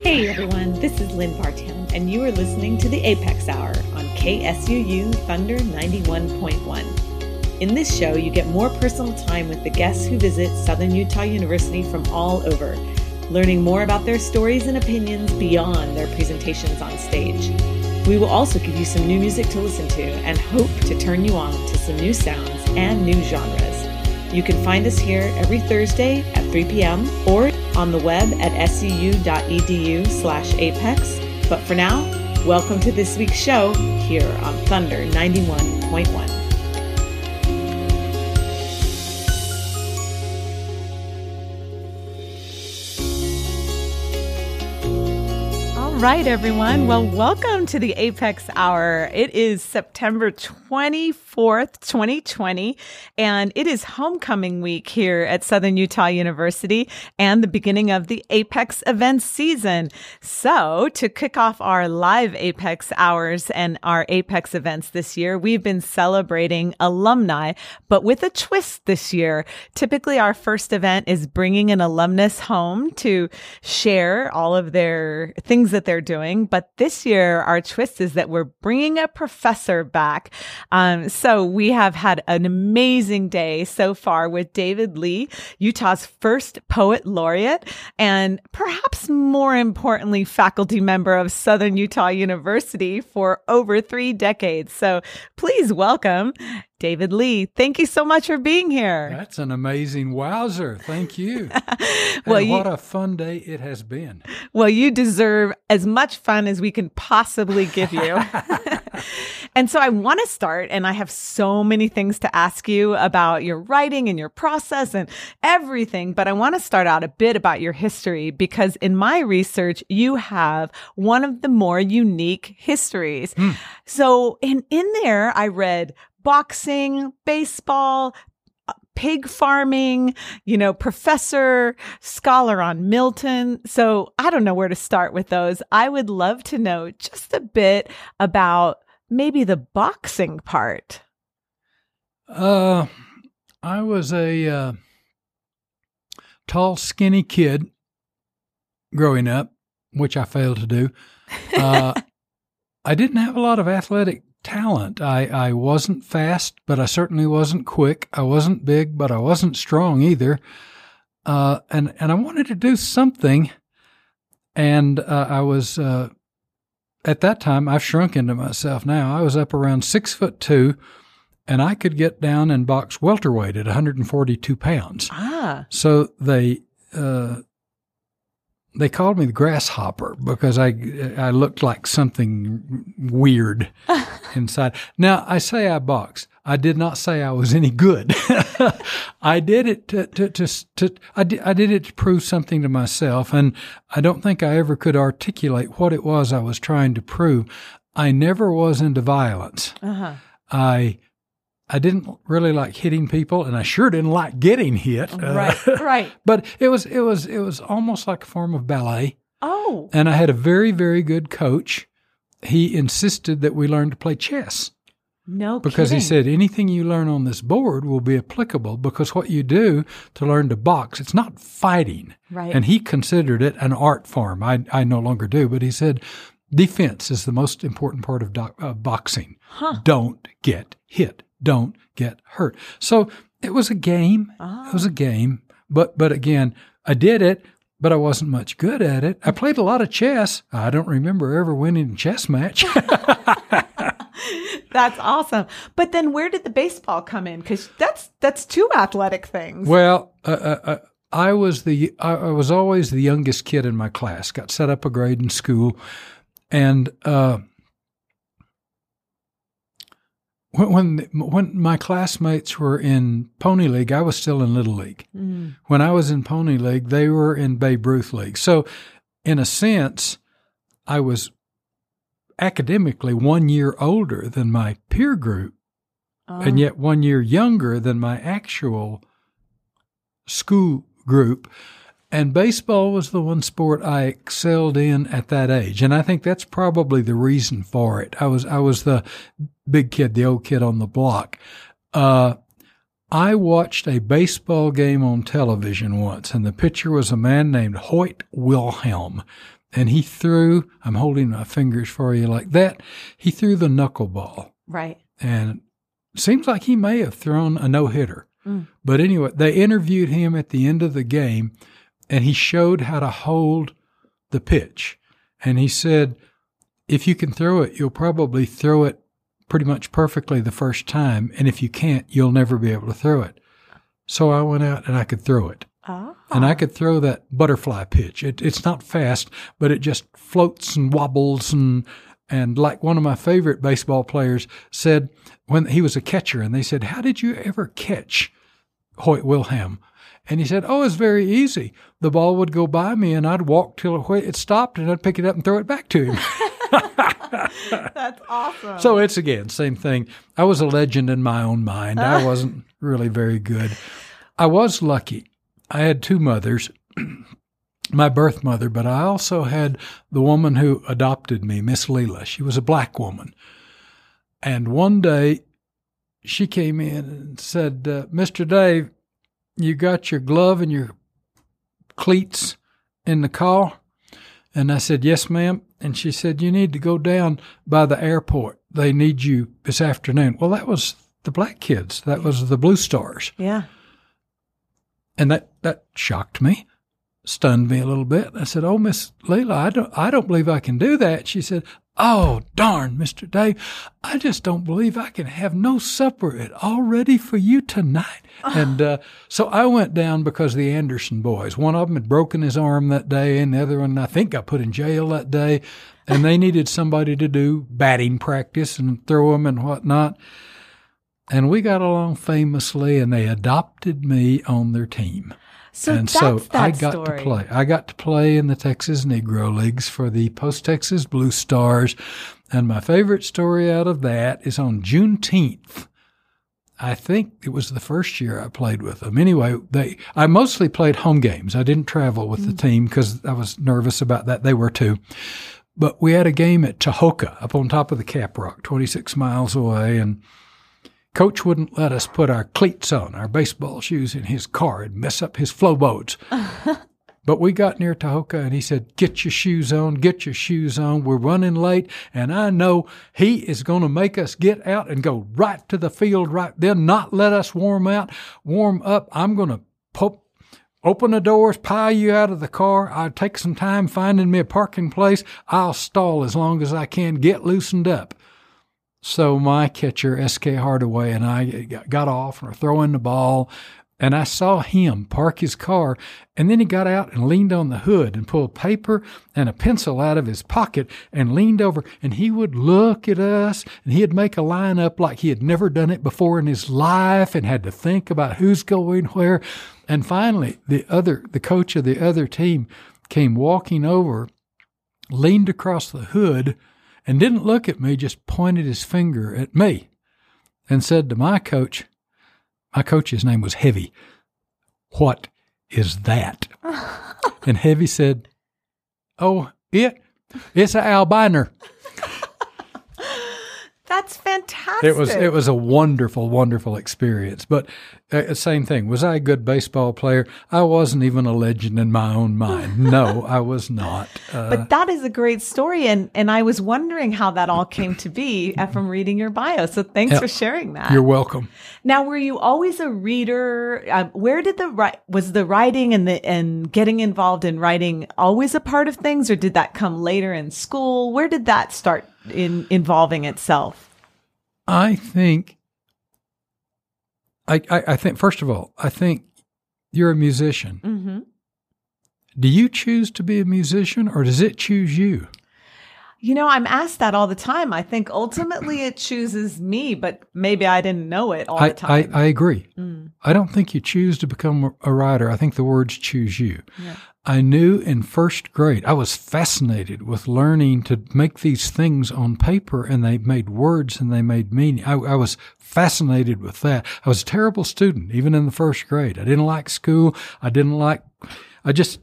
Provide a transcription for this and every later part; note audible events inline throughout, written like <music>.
Hey everyone, this is Lynn Bartown, and you are listening to the Apex Hour on KSUU Thunder 91.1. In this show, you get more personal time with the guests who visit Southern Utah University from all over, learning more about their stories and opinions beyond their presentations on stage. We will also give you some new music to listen to and hope to turn you on to some new sounds and new genres. You can find us here every Thursday at 3 p.m. or on the web at suu.edu slash apex. But for now, welcome to this week's show here on Thunder 91.1. right, everyone. Well, welcome to the Apex Hour. It is September 24th, 2020, and it is homecoming week here at Southern Utah University and the beginning of the Apex events season. So, to kick off our live Apex Hours and our Apex events this year, we've been celebrating alumni, but with a twist this year. Typically, our first event is bringing an alumnus home to share all of their things that they're doing. But this year, our twist is that we're bringing a professor back. Um, so we have had an amazing day so far with David Lee, Utah's first poet laureate, and perhaps more importantly, faculty member of Southern Utah University for over three decades. So please welcome David Lee, thank you so much for being here. That's an amazing wowzer. Thank you. <laughs> well, you, what a fun day it has been. Well, you deserve as much fun as we can possibly give you. <laughs> <laughs> and so I want to start, and I have so many things to ask you about your writing and your process and everything. But I want to start out a bit about your history because in my research, you have one of the more unique histories. Mm. So, in in there, I read boxing, baseball, uh, pig farming, you know, professor, scholar on Milton. So I don't know where to start with those. I would love to know just a bit about maybe the boxing part. Uh, I was a uh, tall, skinny kid growing up, which I failed to do. Uh, <laughs> I didn't have a lot of athletic talent. I, I wasn't fast, but I certainly wasn't quick. I wasn't big, but I wasn't strong either. Uh, and, and I wanted to do something. And uh, I was, uh, at that time, I've shrunk into myself now. I was up around six foot two, and I could get down and box welterweight at 142 pounds. Ah. So they, uh, they called me the grasshopper because I I looked like something weird <laughs> inside. Now I say I boxed. I did not say I was any good. <laughs> I did it to, to, to, to I, did, I did it to prove something to myself, and I don't think I ever could articulate what it was I was trying to prove. I never was into violence. Uh-huh. I I didn't really like hitting people, and I sure didn't like getting hit. Right, uh, right. <laughs> But it was it was it was almost like a form of ballet. Oh. And I had a very very good coach. He insisted that we learn to play chess. No, because kidding. he said anything you learn on this board will be applicable. Because what you do to learn to box, it's not fighting. Right. And he considered it an art form. I I no longer do, but he said defense is the most important part of, do- boxing. Huh. Don't get hit don't get hurt. So it was a game. Oh. It was a game. But but again, I did it, but I wasn't much good at it. I played a lot of chess. I don't remember ever winning a chess match. <laughs> that's awesome. But then where did the baseball come in? Because that's that's two athletic things. Well, uh, uh, uh, I was the I, I, was always the youngest kid in my class. Got set up a grade in school, and uh, when when my classmates were in Pony League, I was still in Little League. Mm. When I was in Pony League, they were in Babe Ruth League. So, in a sense, I was academically one year older than my peer group, oh. and yet one year younger than my actual school group. And baseball was the one sport I excelled in at that age, and I think that's probably the reason for it. I was I was the big kid, the old kid on the block. Uh, I watched a baseball game on television once, and the pitcher was a man named Hoyt Wilhelm. and he threw, I'm holding my fingers for you like that. He threw the knuckleball. Right. And seems like he may have thrown a no hitter. Mm. But anyway, they interviewed him at the end of the game and he showed how to hold the pitch. And he said, if you can throw it, you'll probably throw it pretty much perfectly the first time. And if you can't, you'll never be able to throw it. So I went out and I could throw it. Oh. And I could throw that butterfly pitch. It, it's not fast, but it just floats and wobbles and and like one of my favorite baseball players said when he was a catcher, and they said, "How did you ever catch Hoyt Wilhelm?" And he said, "Oh, it's very easy. The ball would go by me, and I'd walk till it stopped, and I'd pick it up and throw it back to him." <laughs> That's awesome. So it's again same thing. I was a legend in my own mind. I <laughs> wasn't really very good. I was lucky. I had two mothers. <clears throat> My birth mother, but I also had the woman who adopted me, Miss Leela. She was a black woman. And one day she came in and said, uh, Mr. Dave, you got your glove and your cleats in the car? And I said, Yes, ma'am. And she said, You need to go down by the airport. They need you this afternoon. Well, that was the black kids, that was the Blue Stars. yeah. And that, that shocked me, stunned me a little bit. I said, Oh, Miss Leila, I don't, I don't believe I can do that. She said, Oh, darn, Mr. Dave, I just don't believe I can have no supper at all ready for you tonight. And uh, so I went down because the Anderson boys, one of them had broken his arm that day, and the other one I think got put in jail that day. And they needed somebody to do batting practice and throw them and whatnot. And we got along famously, and they adopted me on their team. So and that's so I got story. to play. I got to play in the Texas Negro Leagues for the Post Texas Blue Stars. And my favorite story out of that is on Juneteenth. I think it was the first year I played with them. Anyway, they I mostly played home games. I didn't travel with the mm. team because I was nervous about that. They were too. But we had a game at Tahoka up on top of the Cap Rock, 26 miles away, and Coach wouldn't let us put our cleats on, our baseball shoes in his car and mess up his flow boats. <laughs> but we got near Tahoka and he said, Get your shoes on, get your shoes on. We're running late. And I know he is going to make us get out and go right to the field right then, not let us warm out, warm up. I'm going to pop, open the doors, pile you out of the car. I'll take some time finding me a parking place. I'll stall as long as I can, get loosened up. So my catcher, S.K. Hardaway, and I got off and were throwing the ball, and I saw him park his car, and then he got out and leaned on the hood and pulled paper and a pencil out of his pocket and leaned over, and he would look at us, and he'd make a line up like he had never done it before in his life and had to think about who's going where. And finally, the other, the coach of the other team came walking over, leaned across the hood, and didn't look at me, just pointed his finger at me and said to my coach, my coach's name was Heavy, What is that? <laughs> and Heavy said, Oh, it, it's an albiner. That's fantastic. It was it was a wonderful, wonderful experience. But uh, same thing. Was I a good baseball player? I wasn't even a legend in my own mind. No, <laughs> I was not. Uh, But that is a great story, and and I was wondering how that all came to be <laughs> uh, from reading your bio. So thanks Yeah. for sharing that. you're welcome. now, were you always a reader? Um, where did the was the writing and the and getting involved in writing always a part of things, or did that come later in school? Where did that start in involving itself? I think. I, I I think first of all, I think you're a musician. hmm Do you choose to be a musician, or does it choose you? You know, I'm asked that all the time. I think ultimately it chooses me, but maybe I didn't know it all I, the time. I, I agree. Mm. I don't think you choose to become a writer. I think the words choose you. Yeah. I knew in first grade, I was fascinated with learning to make these things on paper and they made words and they made meaning. I, I was fascinated with that. I was a terrible student, even in the first grade. I didn't like school. I didn't like, I just,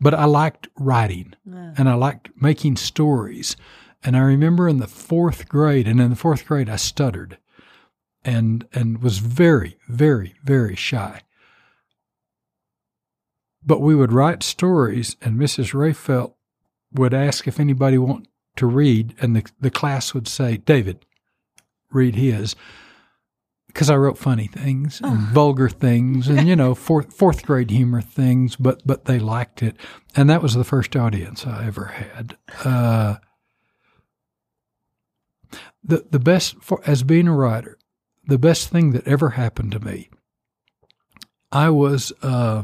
but I liked writing Yeah. and I liked making stories. And I remember in the fourth grade, and in the fourth grade, I stuttered and, and was very, very, very shy. but we would write stories, and Mrs. Rayfelt would ask if anybody want to read, and the the class would say, "David, read his." Because I wrote funny things and vulgar things, and <laughs> you know fourth fourth grade humor things, but but they liked it, and that was the first audience I ever had. Uh, the the best for as being a writer, the best thing that ever happened to me. I was uh,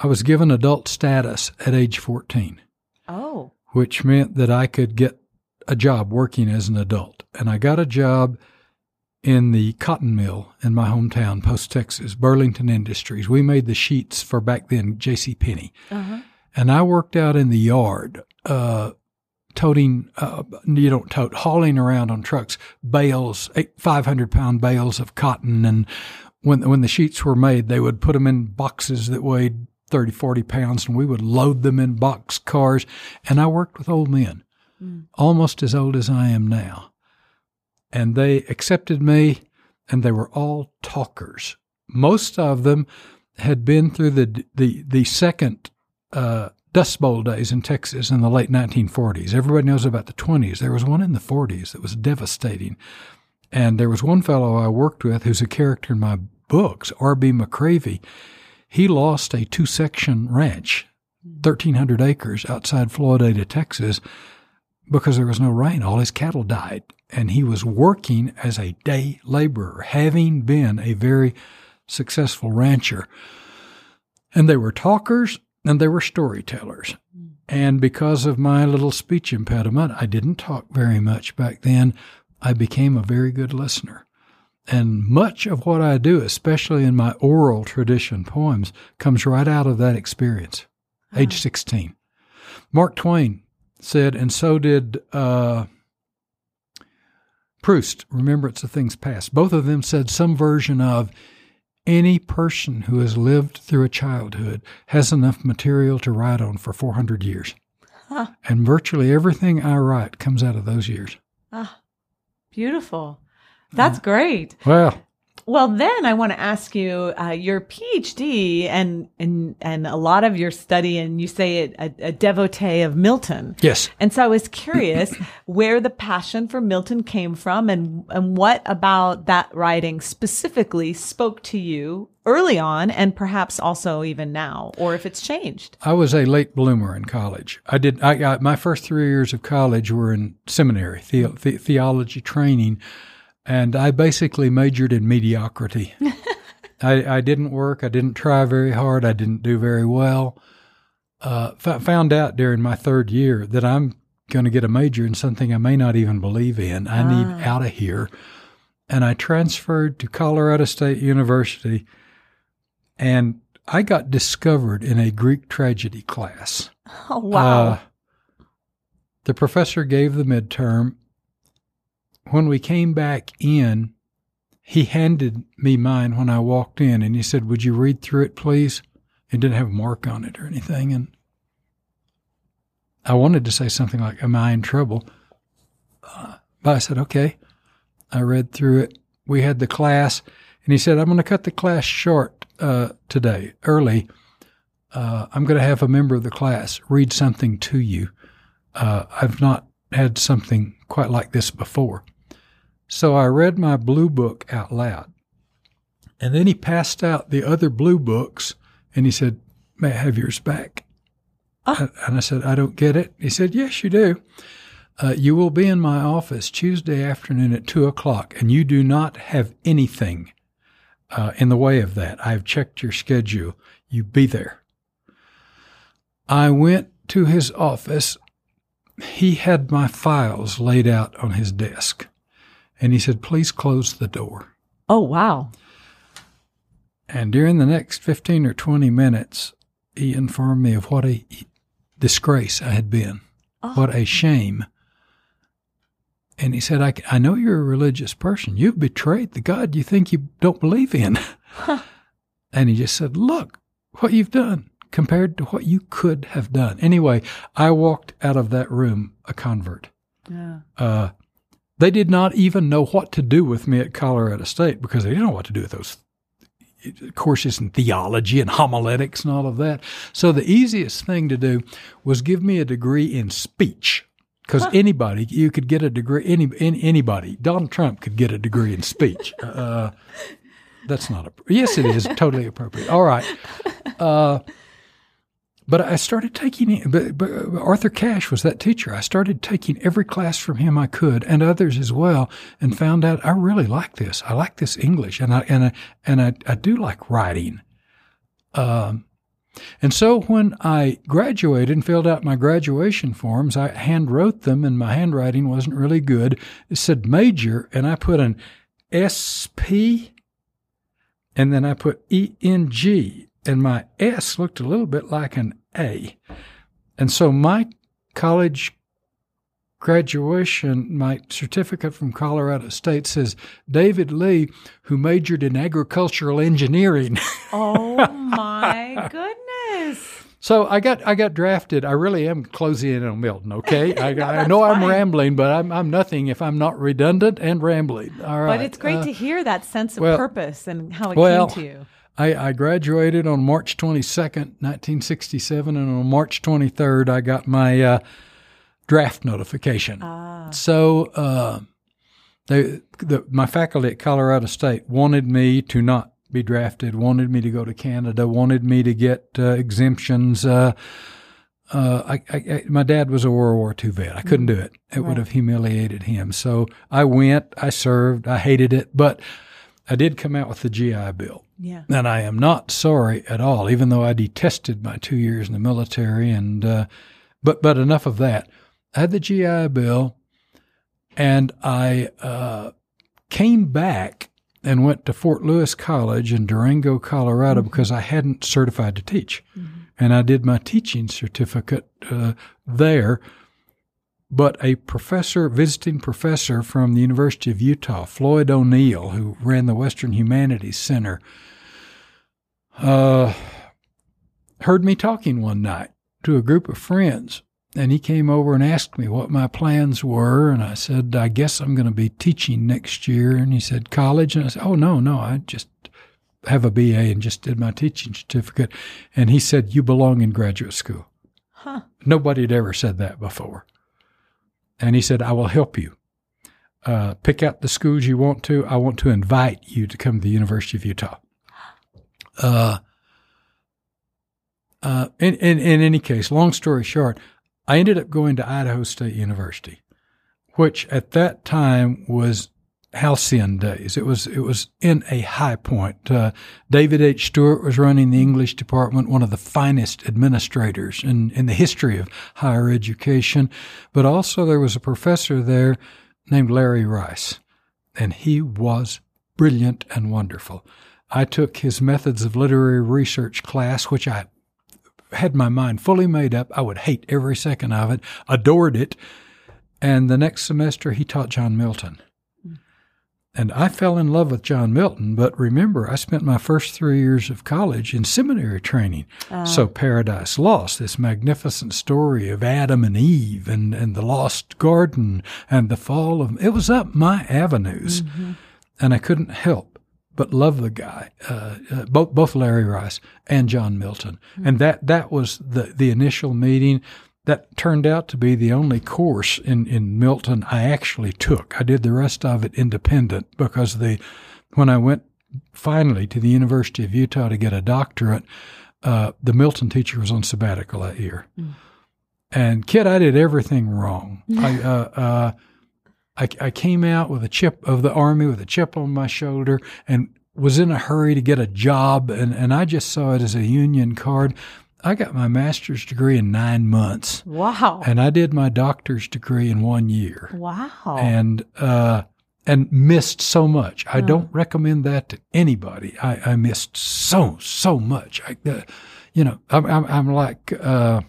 I was given adult status at age fourteen, Oh. which meant that I could get a job working as an adult, and I got a job in the cotton mill in my hometown, Post Texas, Burlington Industries. We made the sheets for back then J.C. Penney Uh-huh. and I worked out in the yard, uh, toting, uh, you don't tote, hauling around on trucks bales, 500 pound bales of cotton. And when, when the sheets were made, they would put them in boxes that weighed 30, 40 pounds and we would load them in box cars. And I worked with old men, almost as old as I am now. And they accepted me and they were all talkers. Most of them had been through the, the, the second, uh, Dust Bowl days in Texas in the late 1940s. Everybody knows about the 20s. There was one in the 40s that was devastating. And there was one fellow I worked with who's a character in my books, R.B. McCravey. He lost a two section ranch, 1,300 acres outside Floydada, Texas, because there was no rain. All his cattle died. And he was working as a day laborer, having been a very successful rancher. And they were talkers and they were storytellers. And because of my little speech impediment, I didn't talk very much back then. I became a very good listener. And much of what I do, especially in my oral tradition poems, comes right out of that experience, age 16. Mark Twain said, and so did uh, Proust, Remembrance of Things Past. Both of them said some version of, any person who has lived through a childhood has enough material to write on for 400 years. Huh. And virtually everything I write comes out of those years. Ah, beautiful. That's great. Well, Well, then I want to ask you uh, your PhD and and and a lot of your study, and you say it a, a devotee of Milton. yes. And so I was curious <clears throat> where the passion for Milton came from, and and what about that writing specifically spoke to you early on, and perhaps also even now, or if it's changed. I was a late bloomer in college. I did. I got my first three years of college were in seminary, the, the, theology training, and I basically majored in mediocrity. <laughs> I, I didn't work. I didn't try very hard. I didn't do very well. Uh, f- found out during my third year that I'm going to get a major in something I may not even believe in. I need out of here, and I transferred to Colorado State University and I got discovered in a Greek tragedy class. Oh wow! Uh, the professor gave the midterm. When we came back in, he handed me mine when I walked in, and he said, "Would you read through it, please?" It didn't have a mark on it or anything, and I wanted to say something like, "Am I in trouble?" Uh, but I said, "Okay." I read through it. We had the class, and he said, "I'm going to cut the class short uh, today, early. Uh, I'm going to have a member of the class read something to you. Uh, I've not had something quite like this before." So I read my blue book out loud, and then he passed out the other blue books, and he said, "May I have yours back?" Ah. And I said, "I don't get it." He said, "Yes, you do." Uh, you will be in my office Tuesday afternoon at two o'clock, and you do not have anything uh, in the way of that. I have checked your schedule. You be there. I went to his office. He had my files laid out on his desk, and he said, "Please close the door." oh wow! And during the next 15 or 20 minutes, he informed me of what a disgrace I had been, what a shame. And he said, I, I know you're a religious person. You've betrayed the God you think you don't believe in. <laughs> and he just said, Look what you've done compared to what you could have done. Anyway, I walked out of that room a convert. Yeah. Uh, they did not even know what to do with me at Colorado State because they didn't know what to do with those courses in theology and homiletics and all of that. So the easiest thing to do was give me a degree in speech. Because huh. anybody, you could get a degree. Any, anybody, Donald Trump could get a degree in speech. <laughs> Uh, that's not a. Yes, it is totally appropriate. All right. Uh, but I started taking, but, but Arthur Cash was that teacher. I started taking every class from him I could, and others as well, and found out I really like this. I like this English, and I and I and I, I do like writing. Um, and so when I graduated and filled out my graduation forms, I hand wrote them, and my handwriting wasn't really good. It said major, and I put an SP, and then I put ENG and my S looked a little bit like an A. And so my college graduation, my certificate from Colorado State says David Lee, who majored in agricultural engineering. <laughs> oh <laughs> my goodness. So I got I got drafted. I really am closing in on Milton. Okay, <laughs> I, no, I know fine. I'm rambling, but I'm I'm nothing if I'm not redundant and rambling. All right. But it's great uh, to hear that sense of well, purpose and how it well, came to you. I, I graduated on March 22nd, 1967, and on March 23rd, I got my uh, draft notification. Ah. So, uh, they, the, my faculty at Colorado State wanted me to not be drafted, wanted me to go to Canada, wanted me to get uh, exemptions. Uh, uh, I, I, my dad was a World War II vet. I couldn't do it. It right. would have humiliated him. So I went, I served, I hated it, but I did come out with the GI Bill. Yeah. And I am not sorry at all, even though I detested my two years in the military. And, uh, but, but enough of that. I had the GI Bill and I, uh, came back and went to Fort Lewis College in Durango, Colorado, mm-hmm. because I hadn't certified to teach. Mm-hmm. And I did my teaching certificate, uh, there but a professor, visiting professor from the University of Utah, Floyd O'Neill, who ran the Western Humanities Center, uh, heard me talking one night to a group of friends. And he came over and asked me what my plans were. And I said, I guess I'm going to be teaching next year. And he said, College? And I said, Oh, no, no, I just have a BA and just did my teaching certificate. And he said, You belong in graduate school. Huh. Nobody had ever said that before. And he said, I will help you. Uh, pick out the schools you want to. I want to invite you to come to the University of Utah. <gasps> Uh, uh, in, in, in any case, long story short, I ended up going to Idaho State University, which at that time was halcyon days. It was it was in a high point. Uh, David H. Stewart was running the English department, one of the finest administrators in in the history of higher education. But also there was a professor there named Larry Rice, and he was brilliant and wonderful. I took his methods of literary research class, which I had my mind fully made up. I would hate every second of it, adored it. And the next semester, he taught John Milton. And I fell in love with John Milton, but remember, I spent my first three years of college in seminary training. Uh, so, Paradise Lost, this magnificent story of Adam and Eve and, and the lost garden and the fall of it was up my avenues. Mm-hmm. And I couldn't help but love the guy, uh, uh, both, both Larry Rice and John Milton. Mm-hmm. And that, that was the, the initial meeting that turned out to be the only course in, in Milton I actually took. I did the rest of it independent because the when I went finally to the University of Utah to get a doctorate, uh, the Milton teacher was on sabbatical that year. Mm. And kid, I did everything wrong. <laughs> I, uh, uh, I, I came out with a chip of the army with a chip on my shoulder and was in a hurry to get a job, and, and I just saw it as a union card. I got my master's degree in nine months. Wow. And I did my doctor's degree in one year. Wow. And, uh, and missed so much. I don't recommend that to anybody. I, I missed so, so much. I, uh, you know, I'm, I'm, I'm like, uh,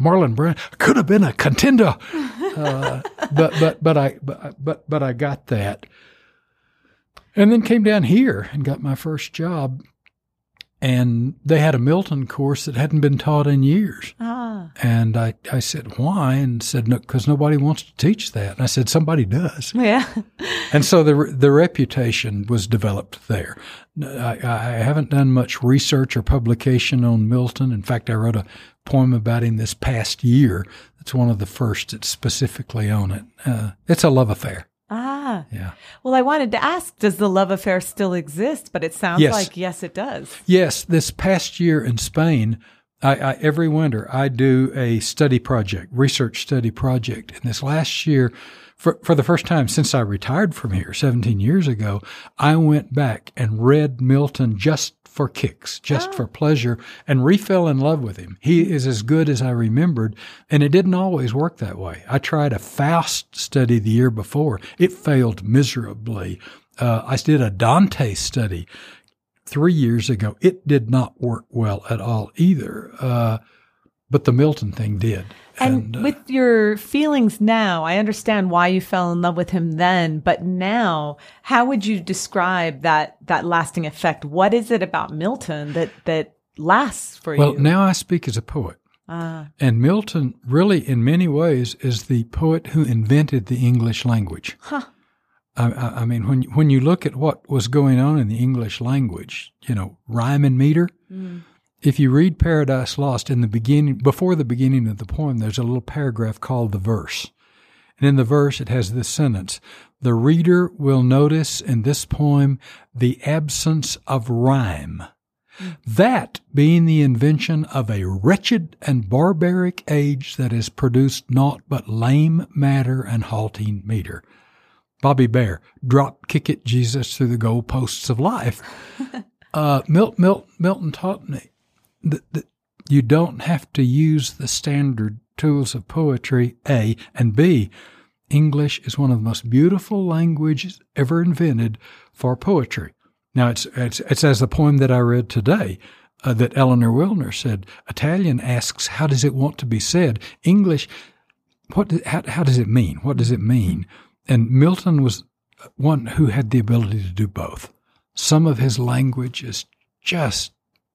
Marlon Brando could have been a contender. <laughs> Uh, but, but, but I, but, but, but I got that. And then came down here and got my first job and they had a Milton course that hadn't been taught in years. Ah. And I, I said, why? And said, no, because nobody wants to teach that. And I said, somebody does. Yeah. <laughs> And so the the reputation was developed there. I, I haven't done much research or publication on Milton. In fact, I wrote a poem about him this past year. It's one of the first that's specifically on it. Uh, it's a love affair. Ah. Yeah. Well, I wanted to ask, does the love affair still exist? But it sounds Yes. like yes, it does. Yes, this past year in Spain, I, I, every winter I do a study project, research study project. And this last year, for, for the first time since I retired from here 17 years ago, I went back and read Milton just for kicks, just for pleasure, and refell in love with him. He is as good as I remembered, and it didn't always work that way. I tried a Faust study the year before. It failed miserably. Uh, I did a Dante study three years ago. It did not work well at all either. Uh, but the Milton thing did. And, uh, with your feelings now, I understand why you fell in love with him then, but now, how would you describe that that lasting effect? What is it about Milton that that lasts for well, you? Well, now I speak as a poet. Ah, And Milton, really, in many ways, is the poet who invented the English language. Huh. I, I, I mean, when when you look at what was going on in the English language, you know, rhyme and meter. Mm. If you read Paradise Lost in the beginning, before the beginning of the poem, there's a little paragraph called the verse. And in the verse, it has this sentence The reader will notice in this poem the absence of rhyme. That being the invention of a wretched and barbaric age that has produced naught but lame matter and halting meter. Bobby Bare, drop kick it Jesus through the goalposts of life. <laughs> uh, Mil- Mil- Milton taught me that, that you don't have to use the standard tools of poetry, A, and B, English is one of the most beautiful languages ever invented for poetry. Now, it's, it's, it's as the poem that I read today uh, that Eleanor Wilner said. Italian asks, how does it want to be said? English, what, how, how does it mean? What does it mean? And Milton was one who had the ability to do both. Some of his language is just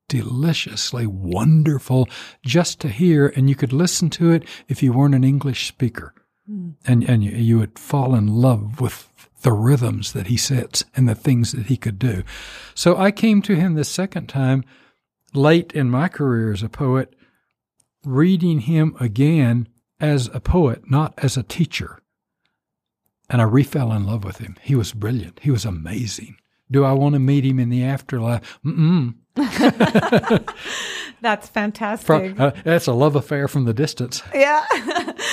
deliciously wonderful just to hear, and you could listen to it if you weren't an English speaker. Hmm. And, and you, you would fall in love with the rhythms that he sets and the things that he could do. So I came to him the second time, late in my career as a poet, reading him again as a poet, not as a teacher. And I refell in love with him. He was brilliant. He was amazing. Do I want to meet him in the afterlife? Mm-mm. <laughs> that's fantastic. Fro- uh, that's a love affair from the distance. Yeah,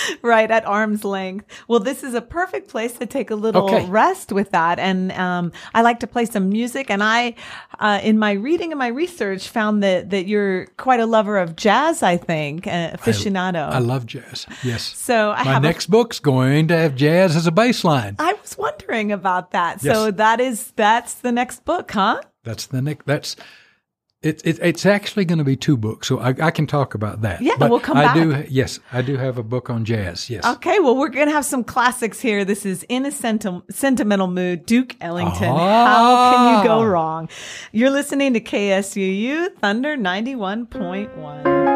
<laughs> right at arm's length. Well, this is a perfect place to take a little Okay. rest with that. And um, I like to play some music. And I, uh, in my reading and my research, found that that you're quite a lover of jazz. I think uh, aficionado. I love jazz. Yes. so I My next book's going to have jazz as a baseline. I was wondering about that. So that is that's the next book, huh? That's the next. That's it, it. It's actually going to be two books, so I, I can talk about that. Yeah, but we'll come I back. do. Yes, I do have a book on jazz. Yes. Okay, well, we're going to have some classics here. This is In a Senti- Sentimental Mood, Duke Ellington. How can you go Ah. wrong? You're listening to KSUU Thunder 91.1.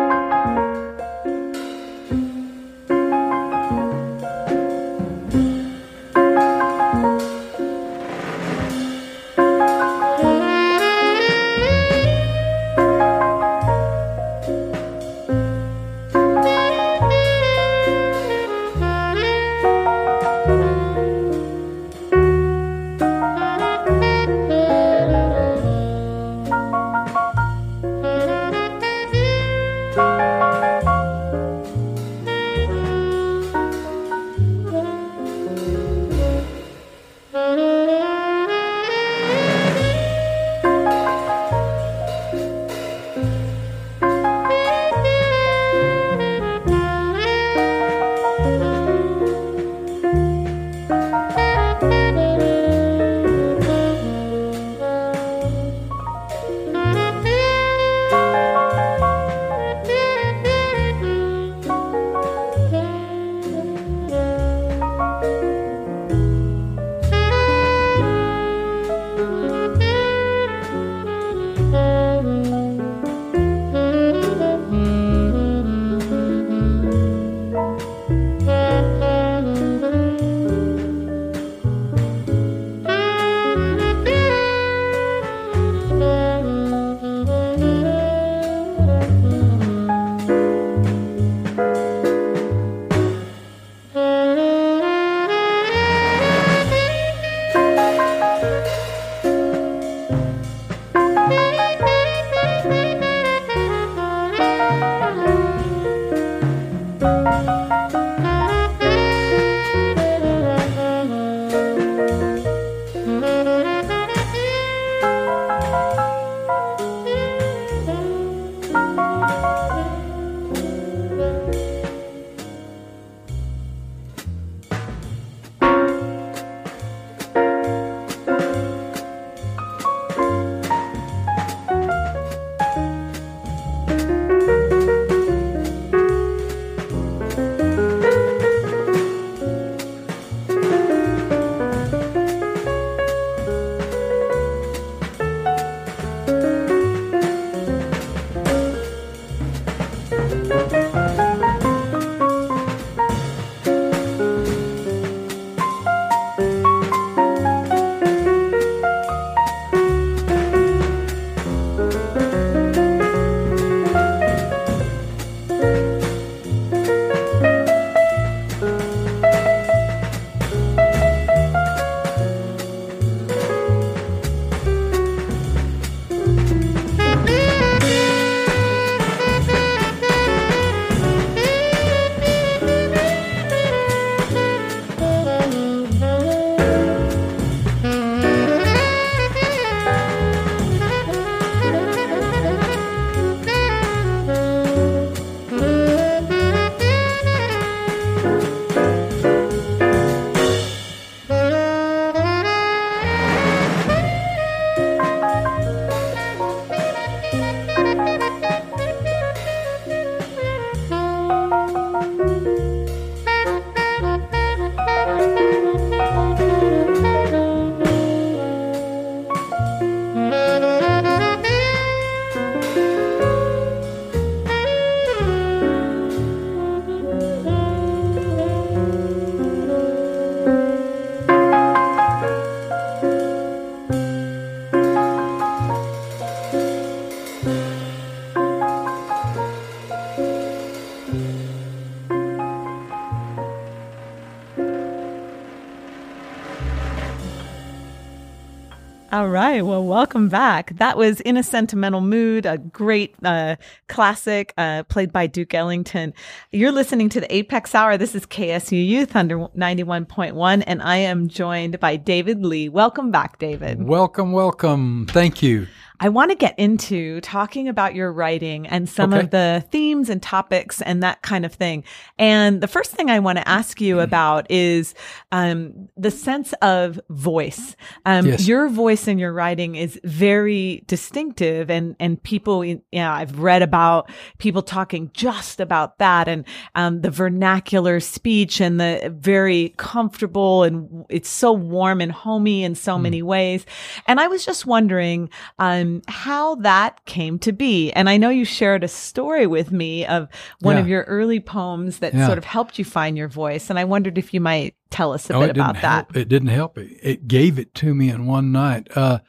All right. Well, welcome back. That was In a Sentimental Mood, a great uh, classic uh, played by Duke Ellington. You're listening to the Apex Hour. This is KSUU Thunder 91.1, and I am joined by David Lee. Welcome back, David. Welcome, welcome. Thank you. I want to get into talking about your writing and some okay. of the themes and topics and that kind of thing. And the first thing I want to ask you about is um, the sense of voice. Um, yes. Your voice in your writing is very distinctive, and and people, you know, I've read about people talking just about that and um, the vernacular speech and the very comfortable and it's so warm and homey in so mm. many ways. And I was just wondering. Um, um, how that came to be. And I know you shared a story with me of one yeah. of your early poems that yeah. sort of helped you find your voice. And I wondered if you might tell us a oh, bit about help. that. It didn't help. It, it gave it to me in one night. Uh,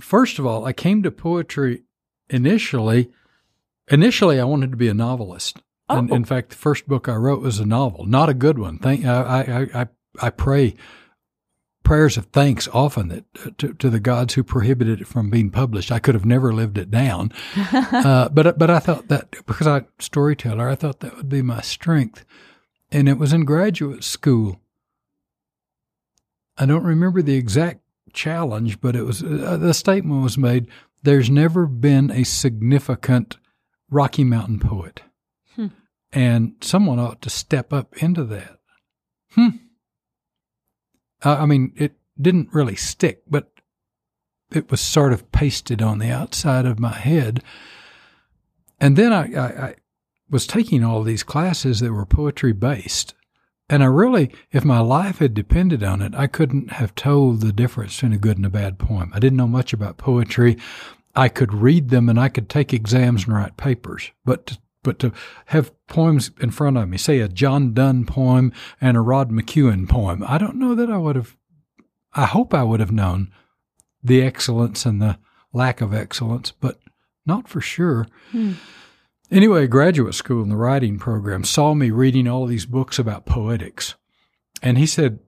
first of all, I came to poetry initially. Initially, I wanted to be a novelist. Oh. And in fact, the first book I wrote was a novel, not a good one. Thank I I I, I pray prayers of thanks often that uh, to, to, the gods who prohibited it from being published. I could have never lived it down, <laughs> uh, but but I thought that because I storyteller, I thought that would be my strength, and it was in graduate school. I don't remember the exact challenge, but it was uh, the statement was made. There's never been a significant Rocky Mountain poet, hmm. and someone ought to step up into that. Hmm. Uh, I mean, it didn't really stick, but it was sort of pasted on the outside of my head. And then I, I, I was taking all these classes that were poetry based. And I really, if my life had depended on it, I couldn't have told the difference between a good and a bad poem. I didn't know much about poetry. I could read them and I could take exams and write papers, but to but to have poems in front of me, say a John Donne poem and a Rod McKuen poem, I don't know that I would have, I hope I would have known the excellence and the lack of excellence, but not for sure. Hmm. Anyway, graduate school in the writing program saw me reading all these books about poetics. And he said,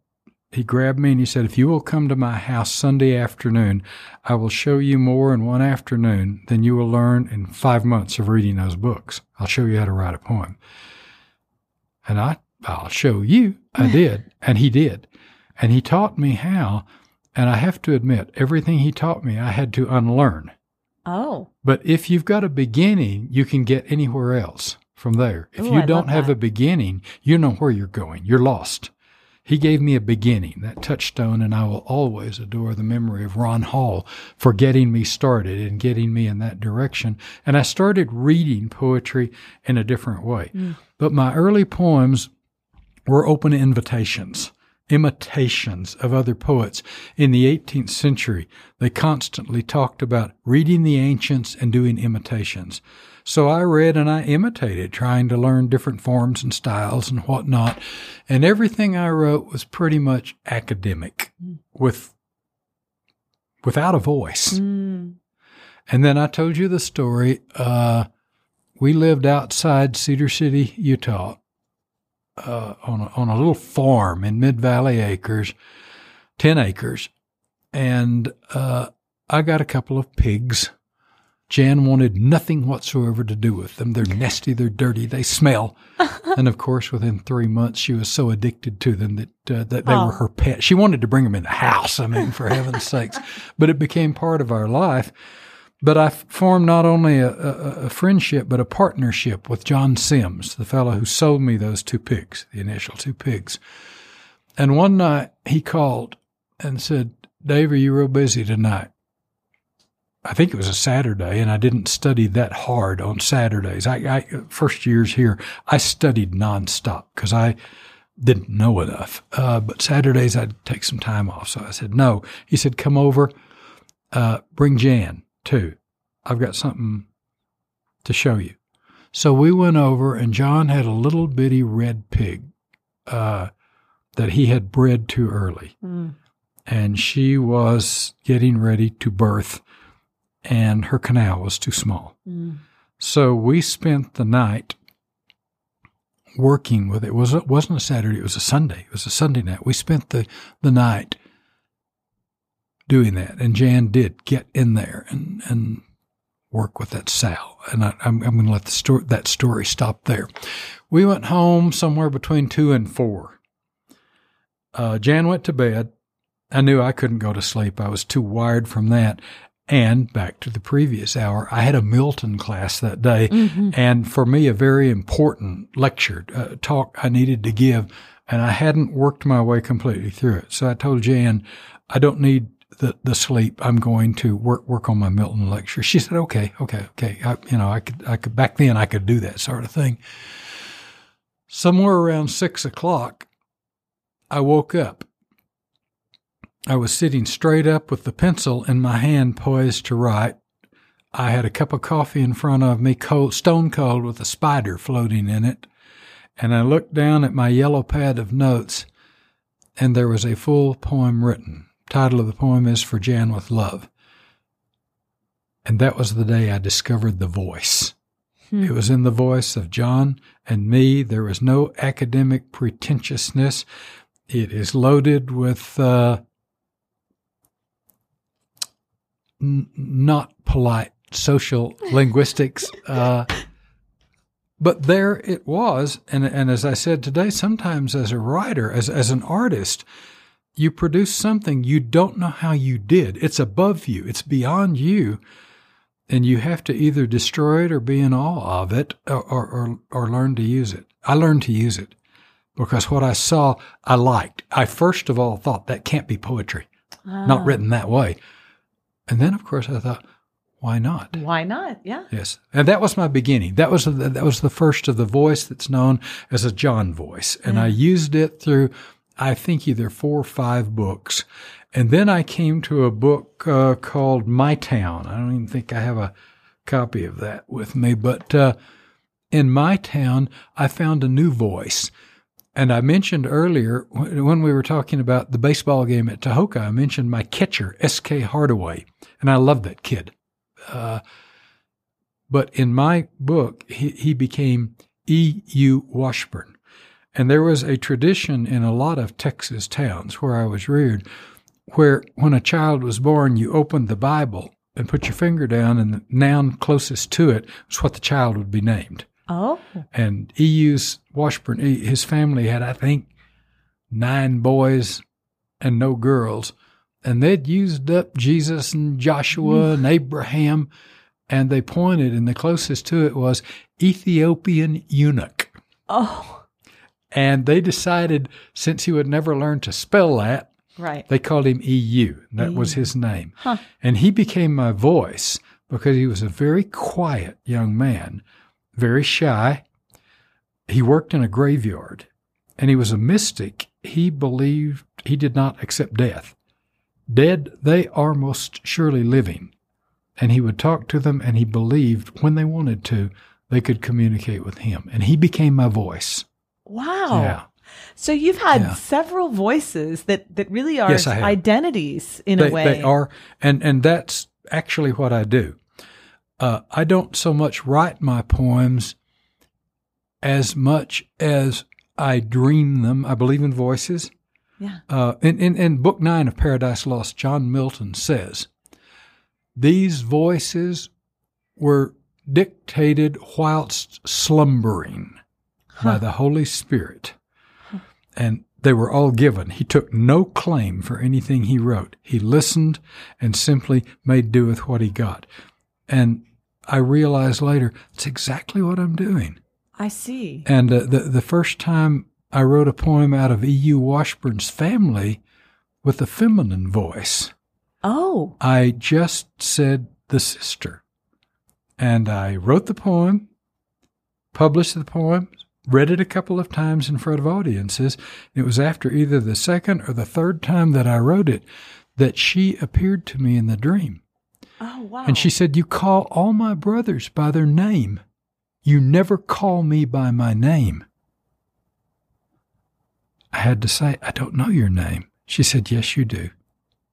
he grabbed me and he said, If you will come to my house Sunday afternoon, I will show you more in one afternoon than you will learn in five months of reading those books. I'll show you how to write a poem. And I, I'll show you. I <laughs> did. and he did. And he taught me how. And I have to admit, everything he taught me, I had to unlearn. Oh. But if you've got a beginning, you can get anywhere else from there. If Ooh, you don't have that. a beginning, you know where you're going. You're lost. He gave me a beginning, that touchstone, and I will always adore the memory of Ron Hall for getting me started and getting me in that direction. And I started reading poetry in a different way. Mm. But my early poems were open invitations imitations of other poets. In the 18th century, they constantly talked about reading the ancients and doing imitations. So I read and I imitated, trying to learn different forms and styles and whatnot. And everything I wrote was pretty much academic with without a voice. Mm. And then I told you the story. Uh, we lived outside Cedar City, Utah, uh, on a, on a little farm in Mid Valley Acres, ten acres, and uh, I got a couple of pigs Jan wanted nothing whatsoever to do with them. They're nasty, they're dirty, they smell. <laughs> and of course, within three months, she was so addicted to them that uh, that they oh. were her pet. She wanted to bring them in the house. I mean, for heaven's sakes! <laughs> But it became part of our life. But I formed not only a, a, a, friendship, but a partnership with John Sims, the fellow who sold me those two pigs, the initial two pigs. And one night he called and said, Dave, are you real busy tonight? I think it was a Saturday, and I didn't study that hard on Saturdays. I, I first years here, I studied nonstop because I didn't know enough. Uh, but Saturdays, I'd take some time off. So I said, no. He said, come over, uh, bring Jan too. I've got something to show you. So we went over, and John had a little bitty red pig uh, that he had bred too early. Mm. And she was getting ready to birth and her canal was too small. Mm. So we spent the night working with it. it. was wasn't a Saturday, it was a Sunday. It was a Sunday night. We spent the, the night doing that. And Jan did get in there and, and work with that Sal. And I, am I'm going to let the story, that story stop there. We went home somewhere between two and four. Uh, Jan went to bed. I knew I couldn't go to sleep. I was too wired from that. And back to the previous hour, I had a Milton class that day. Mm-hmm. And for me, a very important lecture, uh, talk I needed to give. And I hadn't worked my way completely through it. So I told Jan, I don't need the, the sleep. I'm going to work, work on my Milton lecture. She said, okay, okay, okay. I, you know, I could, I could, back then I could do that sort of thing. Somewhere around six o'clock, I woke up I was sitting straight up with the pencil in my hand poised to write. I had a cup of coffee in front of me, cold, stone cold, with a spider floating in it. And I looked down at my yellow pad of notes, and there was a full poem written. Title of the poem is For Jan with Love. And that was the day I discovered the voice. Hmm. It was in the voice of John and me. There was no academic pretentiousness. It is loaded with uh, n- not polite social <laughs> linguistics. Uh, but there it was. And, and as I said today, sometimes as a writer, as, as an artist, you produce something you don't know how you did. It's above you, it's beyond you. And you have to either destroy it or be in awe of it or, or, or learn to use it. I learned to use it because what I saw, I liked. I first of all thought that can't be poetry, not ah. written that way. And then, of course, I thought, why not? Why not? Yeah. Yes, and that was my beginning. That was the, that was the first of the voice that's known as a John voice, and yeah. I used it through, I think, either four or five books, and then I came to a book uh, called My Town. I don't even think I have a copy of that with me, but uh, in My Town, I found a new voice and I mentioned earlier when we were talking about the baseball game at Tahoka, I mentioned my catcher, S.K. Hardaway, and I love that kid. Uh, but in my book, he, he became E.U. Washburn. And there was a tradition in a lot of Texas towns where I was reared, where when a child was born, you opened the Bible and put your finger down, and the noun closest to it was what the child would be named. Oh. And E.U.'s Washburn, his family had, I think, nine boys and no girls. And they'd used up Jesus and Joshua mm. and Abraham, and they pointed, and the closest to it was Ethiopian eunuch. Oh. And they decided, since he would never learn to spell that, right. they called him EU. That was his name. Huh. And he became my voice because he was a very quiet young man very shy. He worked in a graveyard and he was a mystic. He believed he did not accept death. Dead, they are most surely living. And he would talk to them and he believed when they wanted to, they could communicate with him. And he became my voice. Wow. Yeah. So you've had yeah. several voices that, that really are yes, identities in they, a way. They are, and and that's actually what I do. Uh, I don't so much write my poems as much as I dream them. I believe in voices. Yeah. Uh, in, in, in Book Nine of Paradise Lost, John Milton says, These voices were dictated whilst slumbering huh. by the Holy Spirit. Huh. And they were all given. He took no claim for anything he wrote. He listened and simply made do with what he got. And I realized later it's exactly what I'm doing. I see. And uh, the the first time I wrote a poem out of E.U. Washburn's family with a feminine voice. Oh. I just said the sister. And I wrote the poem, published the poem, read it a couple of times in front of audiences. It was after either the second or the third time that I wrote it that she appeared to me in the dream. Oh, wow. And she said, You call all my brothers by their name. You never call me by my name. I had to say, I don't know your name. She said, Yes, you do.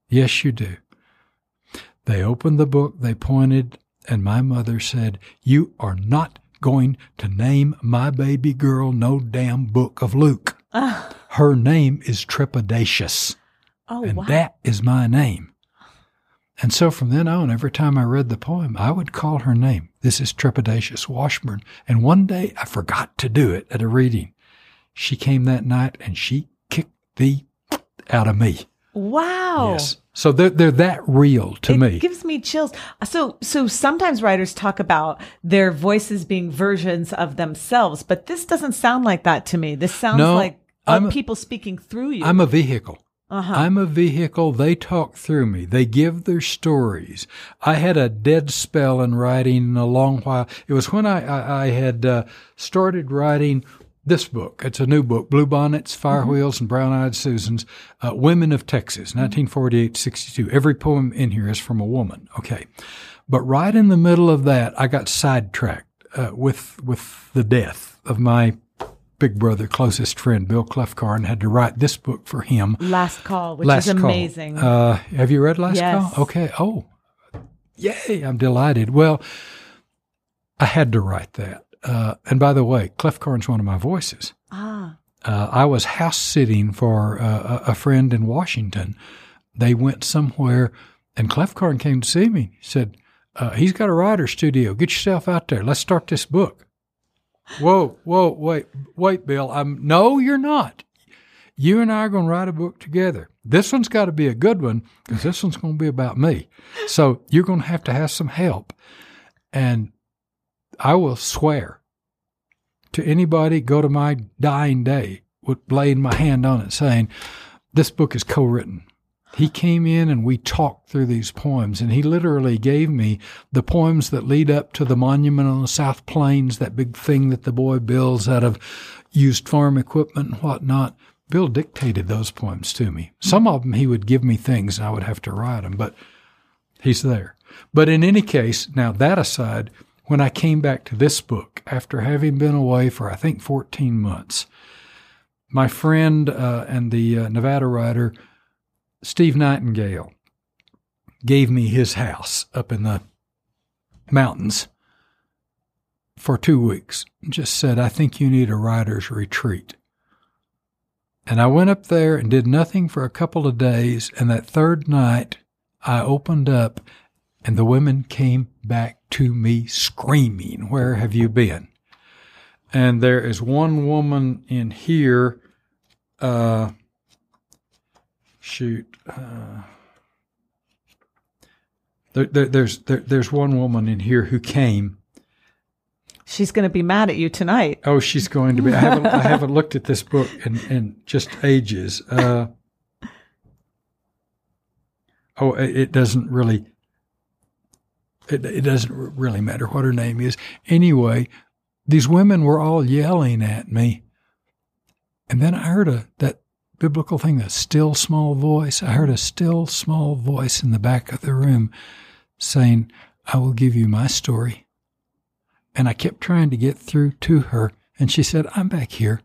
Yes, you do. They opened the book, they pointed, and my mother said, You are not going to name my baby girl no damn book of Luke. Uh. Her name is Trepidatious. Oh, and wow. that is my name. And so from then on, every time I read the poem, I would call her name. This is Trepidatious Washburn. And one day I forgot to do it at a reading. She came that night and she kicked the <laughs> out of me. Wow. Yes. So they're, they're that real to it me. It gives me chills. So, so sometimes writers talk about their voices being versions of themselves, but this doesn't sound like that to me. This sounds No, like I'm people speaking through you. I'm a vehicle. Uh-huh. I'm a vehicle. They talk through me. They give their stories. I had a dead spell in writing a long while. It was when I, I, I had uh, started writing this book. It's a new book, Blue Bonnets, Fire Wheels, and Brown Eyed Susans, uh, Women of Texas, 1948 62. Every poem in here is from a woman. Okay. But right in the middle of that, I got sidetracked uh, with, with the death of my big brother, closest friend, Bill Clefcar, had to write this book for him. Last call, which Last is Call. amazing. Uh, have you read Last Yes. Call? Okay. Oh, yay! I'm delighted. Well, I had to write that. Uh, and by the way, Clefcarn's one of my voices. ah, Uh, I was house sitting for uh, a friend in Washington. They went somewhere, and Clefcarn came to see me. He said, uh, "He's got a writer's studio. Get yourself out there. Let's start this book." Whoa, whoa, wait, wait, Bill. I'm no, you're not. You and I are going to write a book together. This one's got to be a good one because this one's going to be about me. So you're going to have to have some help. And I will swear to anybody, go to my dying day with laying my hand on it saying, this book is co written. He came in and we talked through these poems, and he literally gave me the poems that lead up to the monument on the South Plains, that big thing that the boy builds out of used farm equipment and whatnot. Bill dictated those poems to me. Some of them he would give me things and I would have to write them, but he's there. But in any case, now that aside, when I came back to this book after having been away for I think 14 months, my friend uh, and the uh, Nevada writer Steve Nightingale gave me his house up in the mountains for two weeks just said, I think you need a writer's retreat. And I went up there and did nothing for a couple of days. And that third night, I opened up and the women came back to me screaming, Where have you been? And there is one woman in here, uh, shoot, uh, there, there, there's there, there's one woman in here who came. she's going to be mad at you tonight. Oh, she's going to be. I haven't I haven't looked at this book in, in just ages. Uh, oh, it, it doesn't really. It, it doesn't really matter what her name is. Anyway, these women were all yelling at me, and then I heard a that biblical thing, that still small voice. I heard a still small voice in the back of the room saying, "I will give you my story." And I kept trying to get through to her. And she said, I'm back here.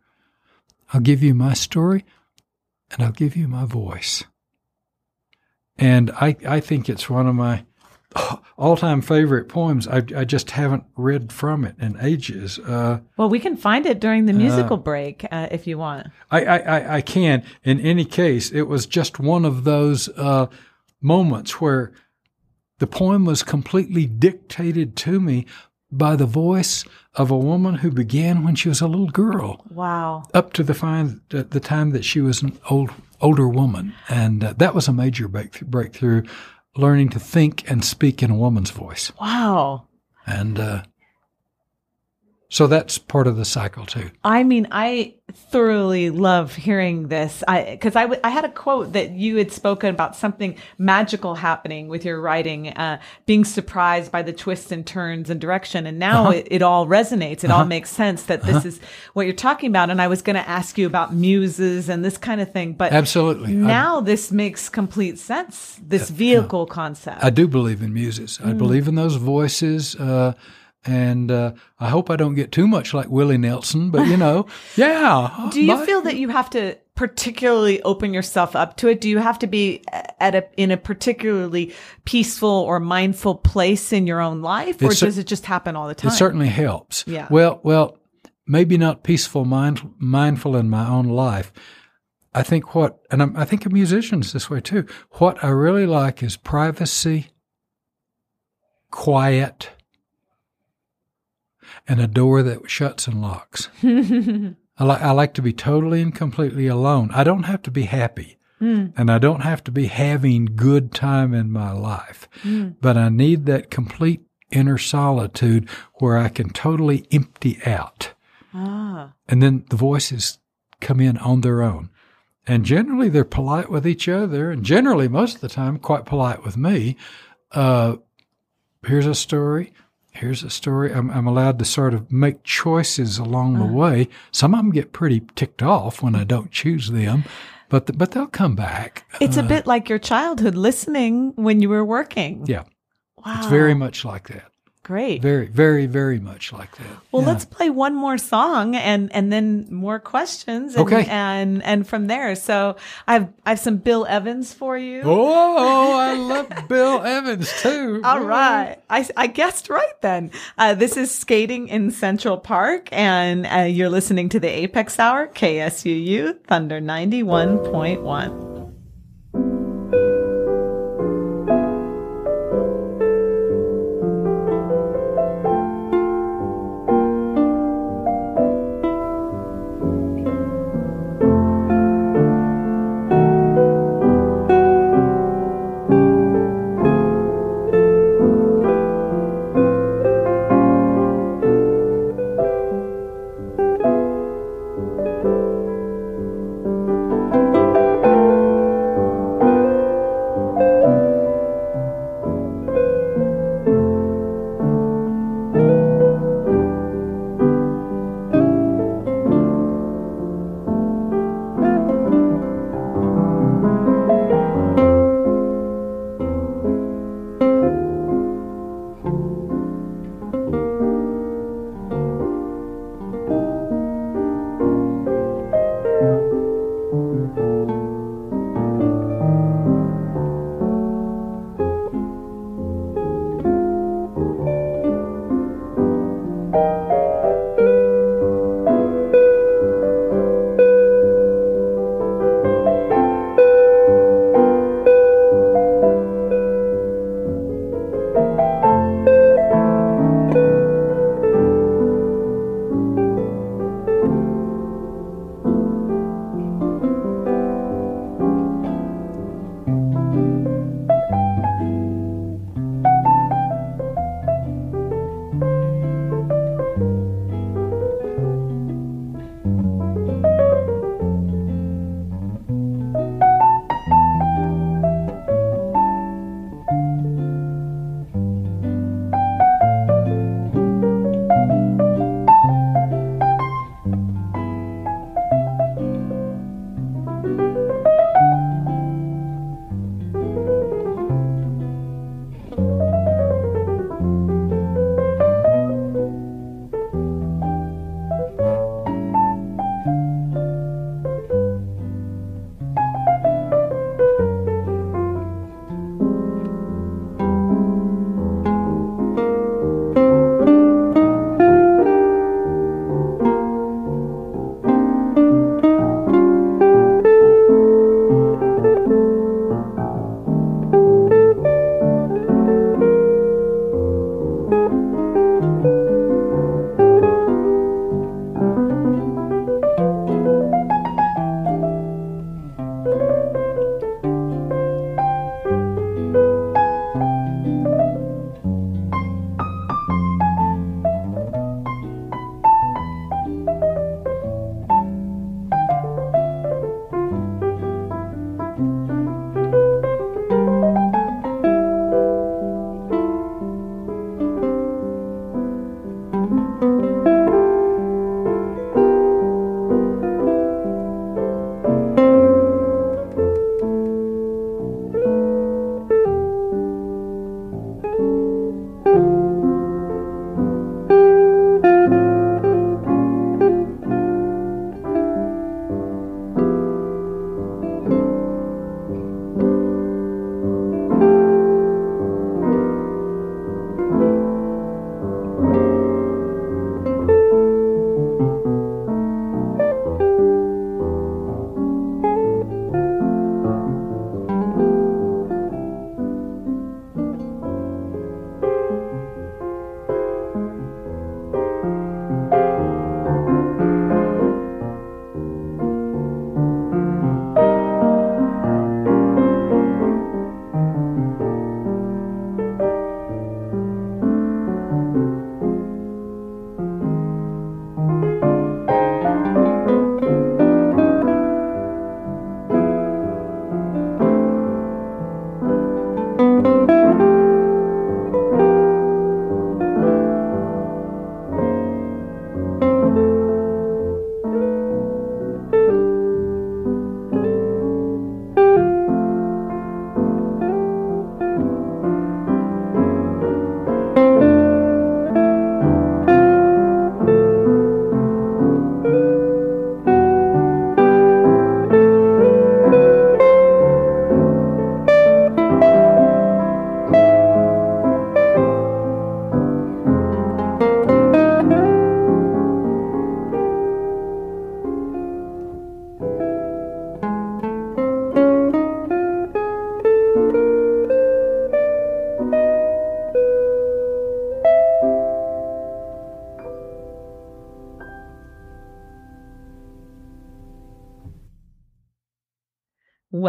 I'll give you my story and I'll give you my voice. And I, I think it's one of my <sighs> all time favorite poems. I, I just haven't read from it in ages. Uh, Well, we can find it during the musical break uh, if you want. I, I, I, I can. In any case, it was just one of those uh, moments where the poem was completely dictated to me by the voice of a woman who began when she was a little girl, Wow. up to the, fine, the, time that she was an old older woman, and uh, that was a major breakthrough. Learning to think and speak in a woman's voice, Wow. and uh, so that's part of the cycle too. I mean, I thoroughly love hearing this. I because I, w- I had a quote that you had spoken about something magical happening with your writing, uh, being surprised by the twists and turns and direction, and now it, it all resonates. It all makes sense that this is what you're talking about. And I was going to ask you about muses and this kind of thing, but Absolutely, now this makes complete sense. This vehicle concept. I do believe in muses. Mm. I believe in those voices. And uh, I hope I don't get too much like Willie Nelson, but you know, <laughs> yeah. Do you my- feel that you have to particularly open yourself up to it? Do you have to be at a in a particularly peaceful or mindful place in your own life, or cer- does it just happen all the time? it certainly helps? Yeah. Well, well, maybe not peaceful, mind, mindful in my own life. I think what, and I'm, I think a musician's this way too. What I really like is privacy, quiet, and a door that shuts and locks. <laughs> I, li- I like to be totally and completely alone. I don't have to be happy. And I don't have to be having good time in my life, but I need that complete inner solitude where I can totally empty out. ah. And then the voices come in on their own. And generally they're polite with each other and generally most of the time quite polite with me. Uh, here's a story. Here's a story. I'm, I'm allowed to sort of make choices along the uh-huh. way. Some of them get pretty ticked off when I don't choose them, but, but they'll come back. It's a uh, bit like your childhood listening when you were working. Yeah. Wow. It's very much like that. Great. Very, very, very much like that. Well, yeah. let's play one more song and, and then more questions. And, okay. And, and from there. So I've, I've some Bill Evans for you. Oh, I <laughs> love Bill Evans too. All right, I, I guessed right then. Uh, this is Skating in Central Park and uh, you're listening to the Apex Hour, KSUU Thunder 91.1.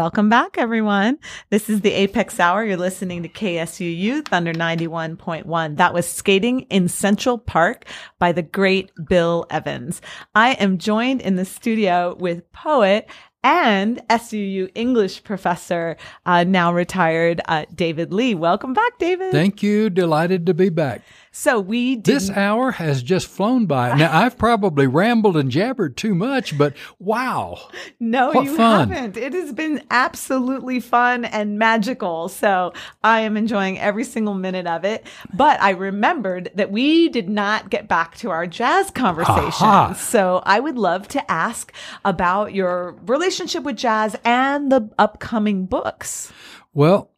Welcome back, everyone. This is the Apex Hour. You're listening to KSUU Thunder 91.1. That was Skating in Central Park by the great Bill Evans. I am joined in the studio with poet and SUU English professor, uh, now retired, uh, David Lee. Welcome back, David. Thank you. Delighted to be back. So we did This hour has just flown by. Now, <laughs> I've probably rambled and jabbered too much, but wow. No, you fun. haven't. It has been absolutely fun and magical. So I am enjoying every single minute of it. But I remembered that we did not get back to our jazz conversation. Aha. So I would love to ask about your relationship with jazz and the upcoming books. Well,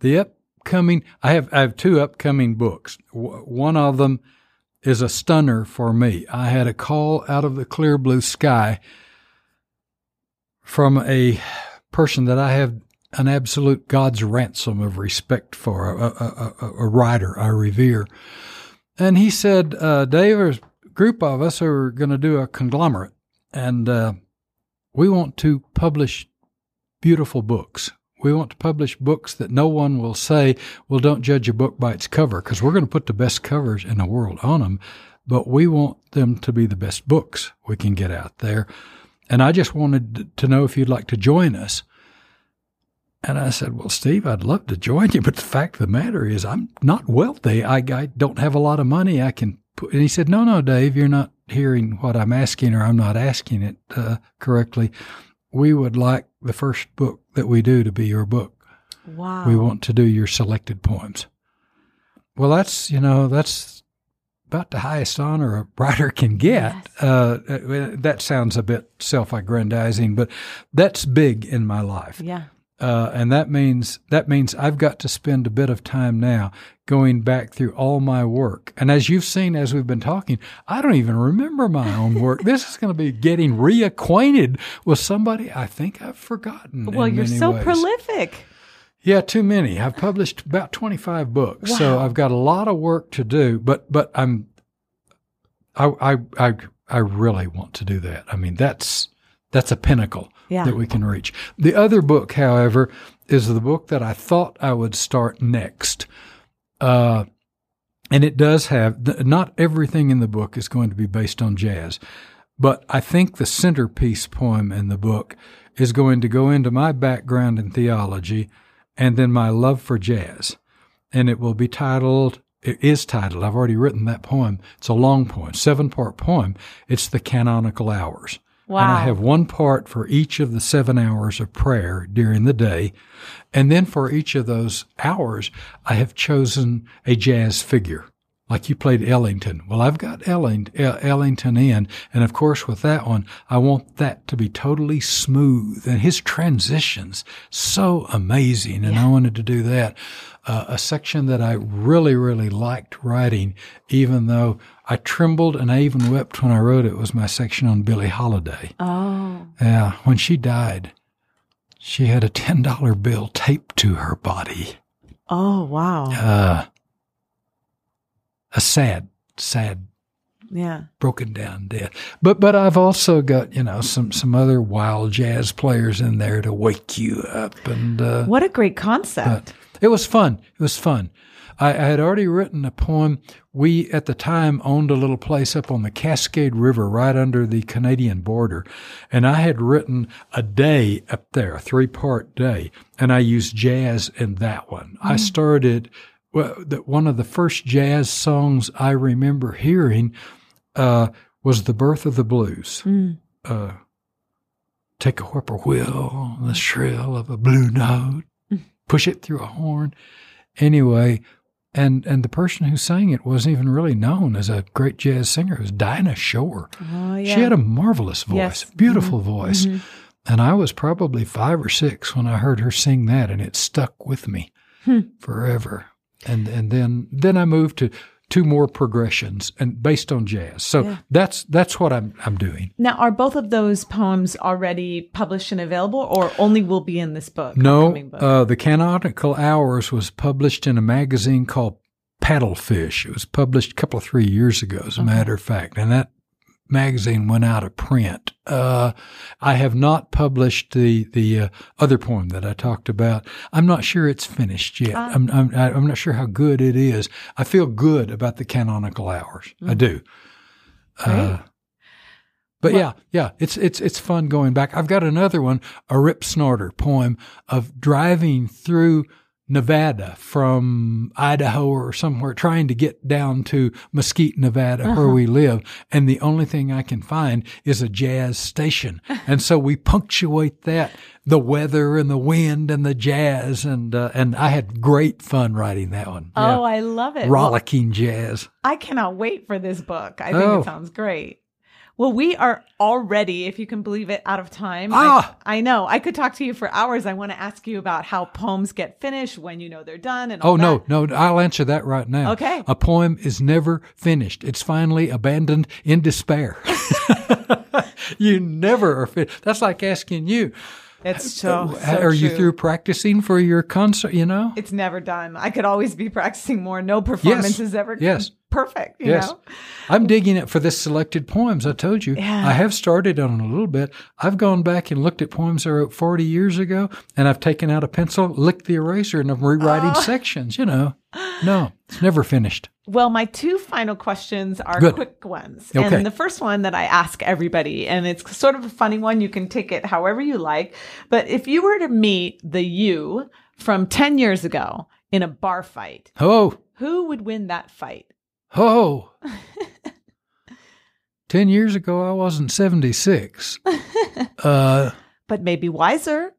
the upcoming, I have, I have two upcoming books. W- one of them is a stunner for me. I had a call out of the clear blue sky from a person that I have an absolute God's ransom of respect for, a, a, a, a writer I revere. And he said, uh, Dave, there's a group of us are going to do a conglomerate, and uh, we want to publish beautiful books. We want to publish books that no one will say, well, don't judge a book by its cover, because we're going to put the best covers in the world on them, but we want them to be the best books we can get out there. And I just wanted to know if you'd like to join us. And I said, Well, Steve, I'd love to join you, <laughs> but the fact of the matter is, I'm not wealthy. I, I don't have a lot of money. I can put, and he said, No, no, Dave, you're not hearing what I'm asking, or I'm not asking it uh, correctly. We would like the first book that we do to be your book. Wow. We want to do your selected poems. Well, that's, you know, that's about the highest honor a writer can get. Yes. Uh, uh, that sounds a bit self aggrandizing, but that's big in my life. Yeah. Uh, and that means that means I've got to spend a bit of time now going back through all my work. And as you've seen as we've been talking, I don't even remember my own work. this is going to be getting reacquainted with somebody I think I've forgotten. Well, you're so ways. prolific. Yeah, too many. I've published about 25 books, so I've got a lot of work to do, but but I'm I I I, I really want to do that. I mean, that's that's a pinnacle Yeah. that we can reach. The other book, however, is the book that I thought I would start next. Uh and it does have not everything in the book is going to be based on jazz, but I think the centerpiece poem in the book is going to go into my background in theology and then my love for jazz. And it will be titled, it is titled, I've already written that poem. It's a long poem, seven part poem. It's the canonical hours. And I have one part for each of the seven hours of prayer during the day. And then for each of those hours, I have chosen a jazz figure. Like you played Ellington. Well, I've got Elling, El- Ellington in. And of course, with that one, I want that to be totally smooth and his transitions so amazing. And I wanted to do that. Uh, a section that I really, really liked writing, even though I trembled and I even wept when I wrote it was my section on Billie Holiday. oh. Yeah, when she died, she had a $10 bill taped to her body. Oh, wow. Uh, a sad, sad, Yeah. broken down death. But but I've also got you know some some other wild jazz players in there to wake you up, and uh, What a great concept. it was fun. It was fun. I, I had already written a poem. We at the time owned a little place up on the Cascade River, right under the Canadian border, and I had written a day up there, a three part day, and I used jazz in that one. I started. Well, the, one of the first jazz songs I remember hearing uh, was "The Birth of the Blues." Mm. Uh, take a whippoorwill, the shrill of a blue note, push it through a horn. Anyway, and and the person who sang it wasn't even really known as a great jazz singer. It was Dinah Shore. Oh, yeah. She had a marvelous voice, Yes. beautiful voice. Mhm. And I was probably five or six when I heard her sing that, and it stuck with me Hmm. forever. And and then then I moved to two more progressions and based on jazz. So Yeah. that's that's what I'm I'm doing. Now, are both of those poems already published and available, or only will be in this book? No, book? uh, the Canonical Hours was published in a magazine called Paddlefish. It was published a couple of three years ago, as a matter of fact, and that magazine went out of print. Uh, I have not published the the uh, other poem that I talked about. I'm not sure it's finished yet. Ah. I'm, I'm I'm not sure how good it is. I feel good about the canonical hours. I do. Uh, but Well- yeah, yeah, it's it's it's fun going back. I've got another one, a Rip Snorter poem of driving through Nevada from Idaho or somewhere, trying to get down to Mesquite, Nevada, where we live, and the only thing I can find is a jazz station, <laughs> and so we punctuate that the weather and the wind and the jazz, and uh, and I had great fun writing that one. Oh, I love it. Well, rollicking jazz. I cannot wait for this book. I think Oh. it sounds great. Well, we are already, if you can believe it, out of time. Ah! I, I know. I could talk to you for hours. I want to ask you about how poems get finished, when you know they're done, and all Oh no, that. no! I'll answer that right now. Okay. A poem is never finished. It's finally abandoned in despair. <laughs> you never are finished. That's like asking you, It's so. so are you through practicing for your concert? You know. It's never done. I could always be practicing more. No performance is ever Yes. perfect. You Yes. know? I'm digging it for this selected poems. I told you. Yeah. I have started on a little bit. I've gone back and looked at poems I wrote 40 years ago, and I've taken out a pencil, licked the eraser, and I'm rewriting Oh. sections. You know. No, it's never finished. Well, my two final questions are Good. quick ones. Okay. And the first one that I ask everybody, and it's sort of a funny one. You can take it however you like. But if you were to meet the you from 10 years ago in a bar fight, Oh. who would win that fight? Oh. <laughs> 10 years ago, I wasn't 76. <laughs> Uh, But maybe wiser.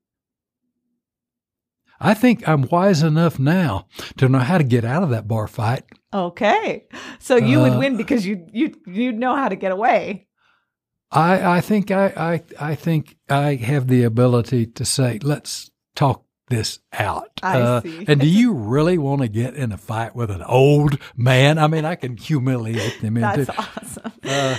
I think I'm wise enough now to know how to get out of that bar fight. Okay. So you would Uh, win because you you you know how to get away. I, I think I, I, I think I have the ability to say, let's talk this out. Uh, I see. and do <laughs> you really want to get in a fight with an old man? I mean, I can humiliate them into. That's awesome. <laughs> Uh,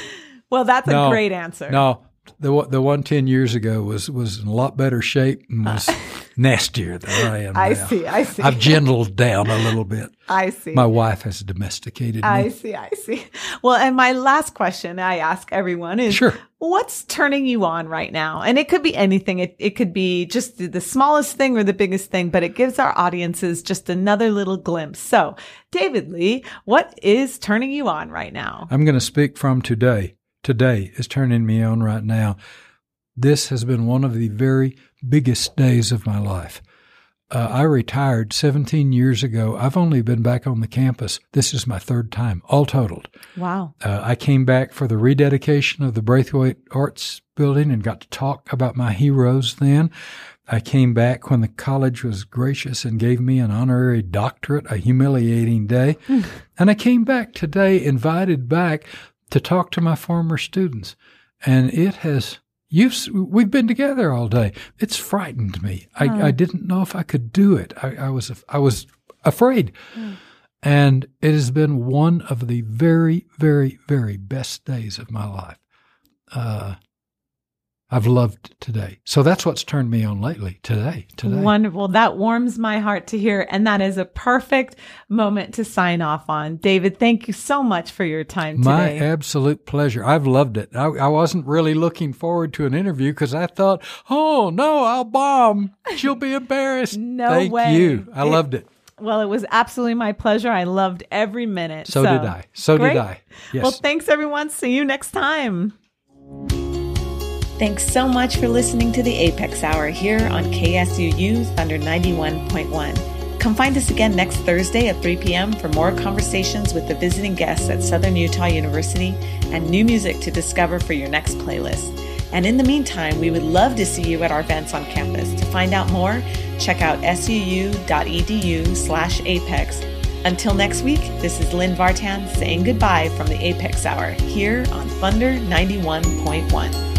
well, that's no, a great answer. No, the one- the one ten years ago was was in a lot better shape and was <laughs> nastier than I am. I now. see. I see. I've gentled down a little bit. <laughs> I see. My wife has domesticated me. I see. I see. Well, and my last question I ask everyone is Sure. what's turning you on right now? And it could be anything. It, it could be just the- the smallest thing or the biggest thing, but it gives our audiences just another little glimpse. So, David Lee, what is turning you on right now? I'm going to speak from today. Today is turning me on right now. This has been one of the very biggest days of my life. Uh, I retired 17 years ago. I've only been back on the campus. This is my third time, all totaled. Wow. Uh, I came back for the rededication of the Braithwaite Arts Building and got to talk about my heroes then. I came back when the college was gracious and gave me an honorary doctorate, a humiliating day. <laughs> and I came back today, invited back to talk to my former students. And it has, you've, we've been together all day. It's frightened me. I, I didn't know if I could do it. I, I was, I was afraid. And it has been one of the very, very, very best days of my life. Uh, I've loved today. So that's what's turned me on lately. Today, today. Wonderful. That warms my heart to hear. And that is a perfect moment to sign off on. David, thank you so much for your time My today. absolute pleasure. I've loved it. I, I wasn't really looking forward to an interview because I thought, oh no, I'll bomb. She'll be embarrassed. <laughs> No Thank way. you. I It- loved it. well, it was absolutely my pleasure. I loved every minute. So, did I. So great. did I. Yes. Well, thanks everyone. See you next time. Thanks so much for listening to the Apex Hour here on KSUU Thunder 91.1. Come find us again next Thursday at 3 p.m. for more conversations with the visiting guests at Southern Utah University and new music to discover for your next playlist. And in the meantime, we would love to see you at our events on campus. To find out more, check out suu.edu slash apex. Until next week, this is Lynn Vartan saying goodbye from the Apex Hour here on Thunder 91.1.